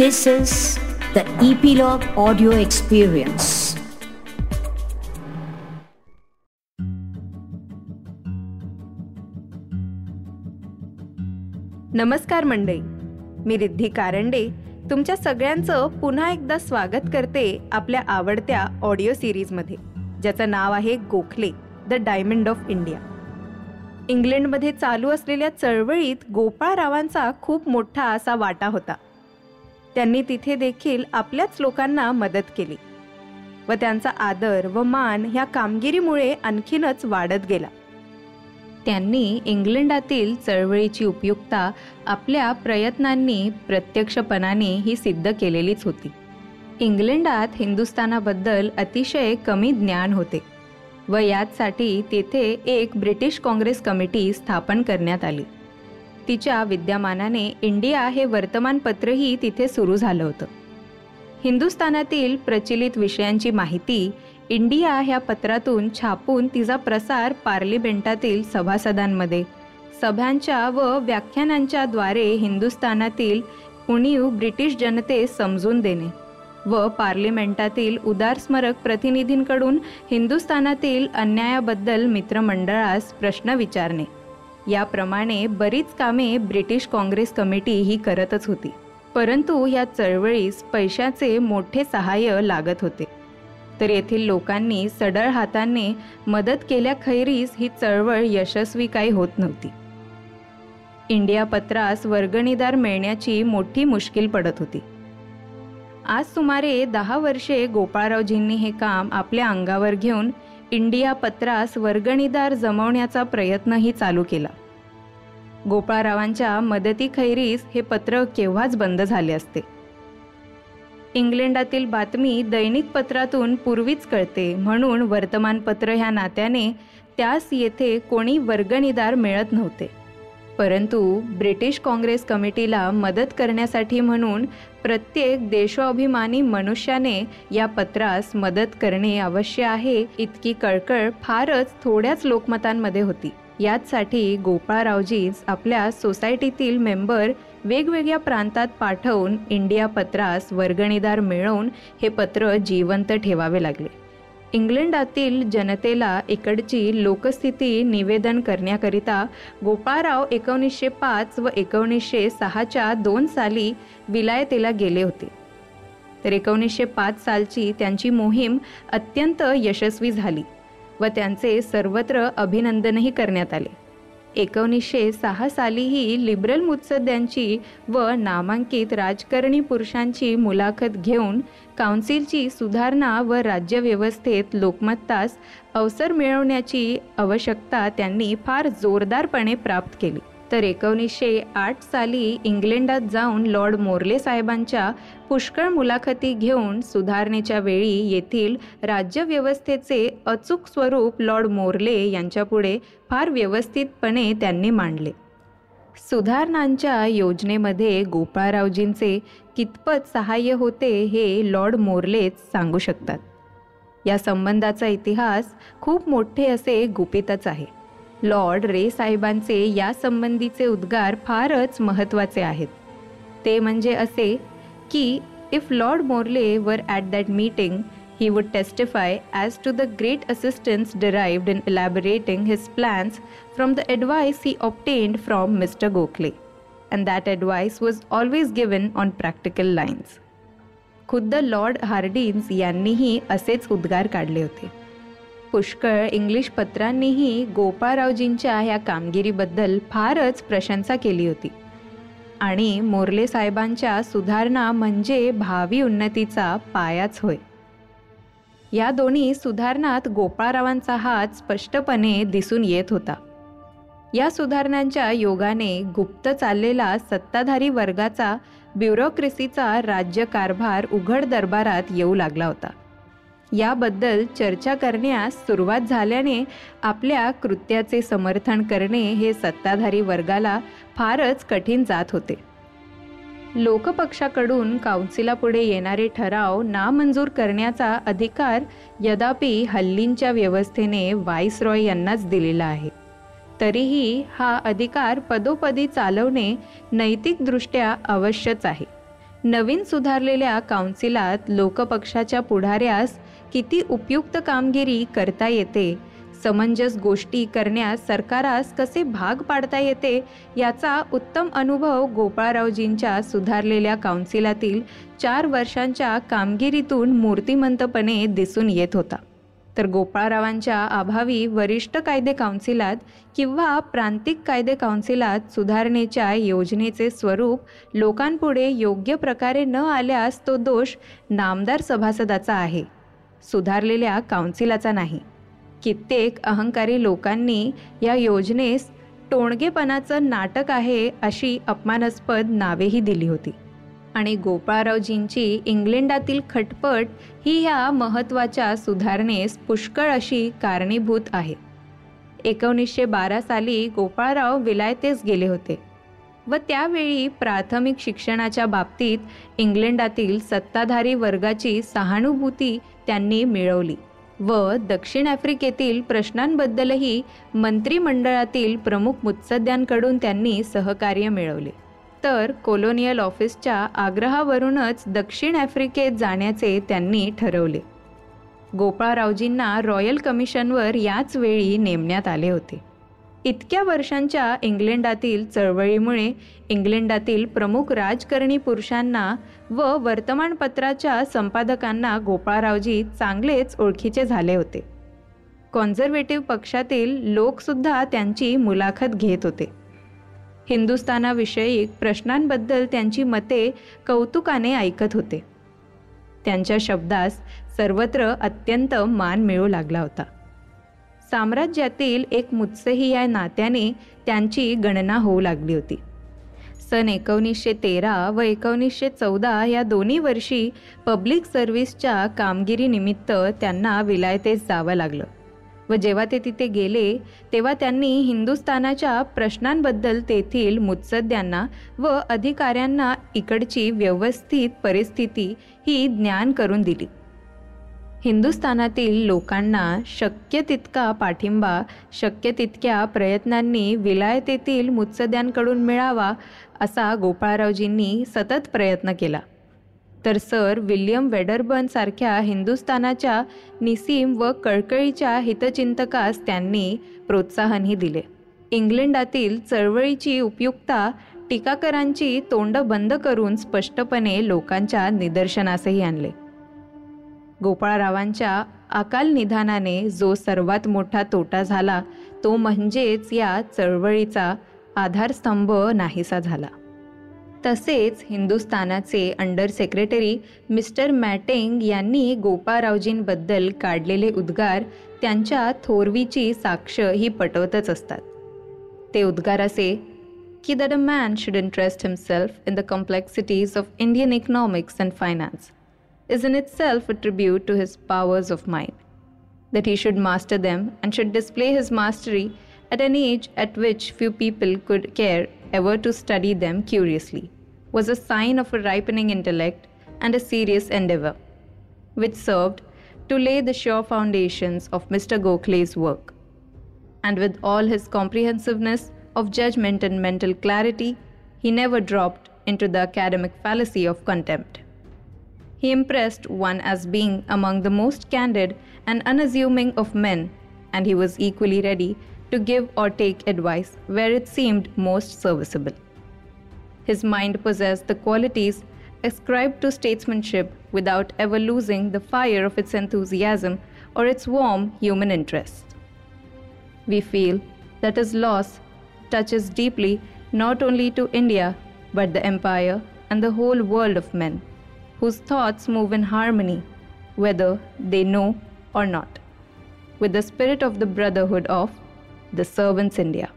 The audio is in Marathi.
This is the Epilogue Audio Experience. नमस्कार मंडळी. मी रिद्धी कारंडे. तुमच्या सगळ्यांचं पुन्हा एकदा स्वागत करते आपल्या आवडत्या ऑडिओ सिरीजमध्ये ज्याचं नाव आहे Gokhale the diamond of India इंग्लंडमध्ये चालू असलेल्या चळवळीत गोपाळरावांचा खूप मोठा असा वाटा होता. त्यांनी तिथे देखील आपल्याच लोकांना मदत केली. व त्यांचा आदर व मान ह्या कामगिरीमुळे आणखीनच वाढत गेला. त्यांनी इंग्लंडातील चळवळीची उपयुक्तता आपल्या प्रयत्नांनी प्रत्यक्षपणाने ही सिद्ध केलेलीच होती. इंग्लंडात हिंदुस्थानाबद्दल अतिशय कमी ज्ञान होते व याचसाठी तेथे एक ब्रिटिश काँग्रेस कमिटी स्थापन करण्यात आली. तिच्या विद्यमानाने इंडिया हे वर्तमानपत्रही तिथे सुरू झालं होतं. हिंदुस्थानातील प्रचलित विषयांची माहिती इंडिया ह्या पत्रातून छापून तिचा प्रसार पार्लिमेंटातील सभासदांमध्ये सभांच्या व व्याख्यानांच्या द्वारे हिंदुस्थानातील उणीव ब्रिटिश जनतेस समजून देणे व पार्लिमेंटातील उदारस्मरक प्रतिनिधींकडून हिंदुस्थानातील अन्यायाबद्दल मित्रमंडळास प्रश्न विचारणे. याप्रमाणे बरीच कामे ब्रिटिश काँग्रेस कमिटी ही करतच होती. परंतु या चळवळीस पैशाचे मोठे सहाय्य लागत होते. तर येथील लोकांनी सडळ हाताने मदत केल्याखैरीस ही चळवळ यशस्वी काही होत नव्हती. इंडिया पत्रास वर्गणीदार मिळण्याची मोठी मुश्किल पडत होती. आज सुमारे दहा वर्षे गोपाळरावजींनी हे काम आपल्या अंगावर घेऊन इंडिया पत्रास वर्गणीदार जमवण्याचा प्रयत्नही चालू केला. गोपाळरावांच्या मदतीखैरीस हे पत्र केव्हाच बंद झाले असते? इंग्लंडातील बातमी दैनिक पत्रातून पूर्वीच कळते म्हणून वर्तमानपत्र ह्या नात्याने त्यास येथे कोणी वर्गणीदार मिळत नव्हते. परंतु ब्रिटिश काँग्रेस कमिटीला मदत करण्यासाठी म्हणून प्रत्येक देशोभिमानी मनुष्याने या पत्रास मदत करणे आवश्यक आहे इतकी कळकळ फारच थोड्याच लोकमतांमध्ये होती. याचसाठी गोपाळरावजीच आपल्या सोसायटीतील मेंबर वेगवेगळ्या प्रांतात पाठवून इंडिया पत्रास वर्गणीदार मिळवून हे पत्र जिवंत ठेवावे लागले. इंग्लंडातील जनतेला इकडची लोकस्थिती निवेदन करण्याकरिता गोपाळराव एकोणीसशे पाच व एकोणीसशे सहाच्या दोन साली विलायतेला गेले होते. तर एकोणीसशे पाच सालची त्यांची मोहीम अत्यंत यशस्वी झाली व त्यांचे सर्वत्र अभिनंदनही करण्यात आले. एकोणीसशे सहा सालीही लिबरल मुत्सद्यांची व नामांकित राजकारणी पुरुषांची मुलाखत घेऊन काउन्सिलची सुधारणा व राज्यव्यवस्थेत लोकमत्तास अवसर मिळवण्याची आवश्यकता त्यांनी फार जोरदारपणे प्राप्त केली. तर एकोणीसशे आठ साली इंग्लंडात जाऊन लॉर्ड मोर्ले साहेबांच्या पुष्कळ मुलाखती घेऊन सुधारणेच्या वेळी येथील राज्यव्यवस्थेचे अचूक स्वरूप लॉर्ड मोर्ले यांच्यापुढे फार व्यवस्थितपणे त्यांनी मांडले. सुधारणांच्या योजनेमध्ये गोपाळरावजींचे कितपत सहाय्य होते हे लॉर्ड मोर्लेच सांगू शकतात. या संबंधाचा इतिहास खूप मोठे असे गुपितच आहे. लॉर्ड रे साहेबांचे या संबंधीचे उद्गार फारच महत्त्वाचे आहेत. ते म्हणजे असे की if Lord Morley were at that meeting he would testify as to the great assistance derived in elaborating his plans from the advice he obtained from mister Gokhale and that advice was always given on practical lines खुद्द लॉर्ड हार्डिन्स यांनीही असेच उद्गार काढले होते. पुष्कळ इंग्लिश पत्रांनीही गोपाळरावजींच्या ह्या कामगिरीबद्दल फारच प्रशंसा केली होती. आणि मोर्ले साहेबांच्या सुधारणा म्हणजे भावी उन्नतीचा पायाच होय. या दोन्ही सुधारणात गोपाळरावांचा हात स्पष्टपणे दिसून येत होता. या सुधारणांच्या योगाने गुप्त चाललेला सत्ताधारी वर्गाचा ब्युरोक्रेसीचा राज्यकारभार उघड दरबारात येऊ लागला होता. याबद्दल चर्चा करण्यास सुरुवात झाल्याने आपल्या कृत्याचे समर्थन करणे हे सत्ताधारी वर्गाला फारच कठीण जात होते. लोकपक्षाकडून काउन्सिलापुढे येणारे ठराव नामंजूर करण्याचा अधिकार यदापि हल्लींच्या व्यवस्थेने रॉय यांनाच दिलेला आहे. तरीही हा अधिकार पदोपदी चालवणे नैतिकदृष्ट्या अवश्यच आहे. नवीन सुधारलेल्या काउन्सिलात लोकपक्षाच्या पुढाऱ्यास किती उपयुक्त कामगिरी करता येते? समंजस गोष्टी करण्यास सरकारास कसे भाग पाडता येते? याचा उत्तम अनुभव गोपाळरावजींच्या सुधारलेल्या काउन्सिलातील चार वर्षांच्या कामगिरीतून मूर्तिमंतपणे दिसून येत होता. तर गोपाळरावांच्या अभावी वरिष्ठ कायदे काउन्सिलात किंवा प्रांतिक कायदे काउन्सिलात सुधारणेच्या योजनेचे स्वरूप लोकांपुढे योग्य प्रकारे न आल्यास तो दोष नामदार सभासदाचा आहे. सुधारलेल्या काउन्सिलाचा नाही. कित्येक अहंकारी लोकांनी या योजनेस टोणगेपणाचं नाटक आहे अशी अपमानास्पद नावेही दिली होती. आणि गोपाळरावजींची इंग्लंडातील खटपट ही ह्या महत्त्वाच्या सुधारणेस पुष्कळ अशी कारणीभूत आहे. एकोणीसशे बारा साली गोपाळराव विलायतेस गेले होते व त्यावेळी प्राथमिक शिक्षणाच्या बाबतीत इंग्लंडातील सत्ताधारी वर्गाची सहानुभूती त्यांनी मिळवली व दक्षिण आफ्रिकेतील प्रश्नांबद्दलही मंत्रिमंडळातील प्रमुख मुत्सद्यांकडून त्यांनी सहकार्य मिळवले. तर कोलोनियल ऑफिसच्या आग्रहावरूनच दक्षिण आफ्रिकेत जाण्याचे त्यांनी ठरवले. गोपाळरावजींना रॉयल कमिशनवर याच वेळी नेमण्यात आले होते. इतक्या वर्षांच्या इंग्लंडातील चळवळीमुळे इंग्लंडातील प्रमुख राजकारणी पुरुषांना व वर्तमानपत्राच्या संपादकांना गोपाळरावजी चांगलेच ओळखीचे झाले होते. कॉन्झर्वेटिव्ह पक्षातील लोकसुद्धा त्यांची मुलाखत घेत होते. हिंदुस्थानाविषयी प्रश्नांबद्दल त्यांची मते कौतुकाने ऐकत होते. त्यांच्या शब्दास सर्वत्र अत्यंत मान मिळू लागला होता. साम्राज्यातील एक मुत्सही या नात्याने त्यांची गणना होऊ लागली होती. सन एकोणीसशे तेरा व एकोणीसशे चौदा या दोन्ही वर्षी पब्लिक सर्व्हिसच्या कामगिरीनिमित्त त्यांना विलायतेस जावं लागलं. व जेव्हा ते तिथे गेले तेव्हा त्यांनी हिंदुस्थानाच्या प्रश्नांबद्दल तेथील मुत्सद्यांना व अधिकाऱ्यांना इकडची व्यवस्थित परिस्थिती ही ज्ञान करून दिली. हिंदुस्थानातील लोकांना शक्य तितका पाठिंबा शक्य तितक्या प्रयत्नांनी विलायतेतील मुत्सद्यांकडून मिळावा असा गोपाळरावजींनी सतत प्रयत्न केला. तर सर विल्यम वेडरबनसारख्या हिंदुस्थानाच्या निसीम व कळकळीच्या हितचिंतकास त्यांनी प्रोत्साहनही दिले. इंग्लंडातील चळवळीची उपयुक्ता टीकाकरांची तोंड बंद करून स्पष्टपणे लोकांच्या निदर्शनासही आणले. गोपाळरावांच्या अकाल निधानाने जो सर्वात मोठा तोटा झाला तो म्हणजेच या चळवळीचा आधारस्तंभ नाहीसा झाला. तसेच हिंदुस्थानाचे अंडर सेक्रेटरी मिस्टर मॅटेंग यांनी गोपारावजींबद्दल काढलेले उद्गार त्यांच्या थोरवीची साक्ष ही पटवतच असतात. ते उद्गार असे की that a man should interest himself in the complexities of Indian economics and finance is in itself tribute to his powers of mind that he should master them and should display his mastery at an age at which few people could care ever to study them curiously, was a sign of a ripening intellect and a serious endeavor, which served to lay the sure foundations of Mr. Gokhale's work. And with all his comprehensiveness of judgment and mental clarity, he never dropped into the academic fallacy of contempt. He impressed one as being among the most candid and unassuming of men, and he was equally ready to give or take advice where it seemed most serviceable. His mind possessed the qualities ascribed to statesmanship without ever losing the fire of its enthusiasm or its warm human interest. We feel that his loss touches deeply not only to India but the empire and the whole world of men whose thoughts move in harmony, whether they know or not, with the spirit of the brotherhood of the Servants India.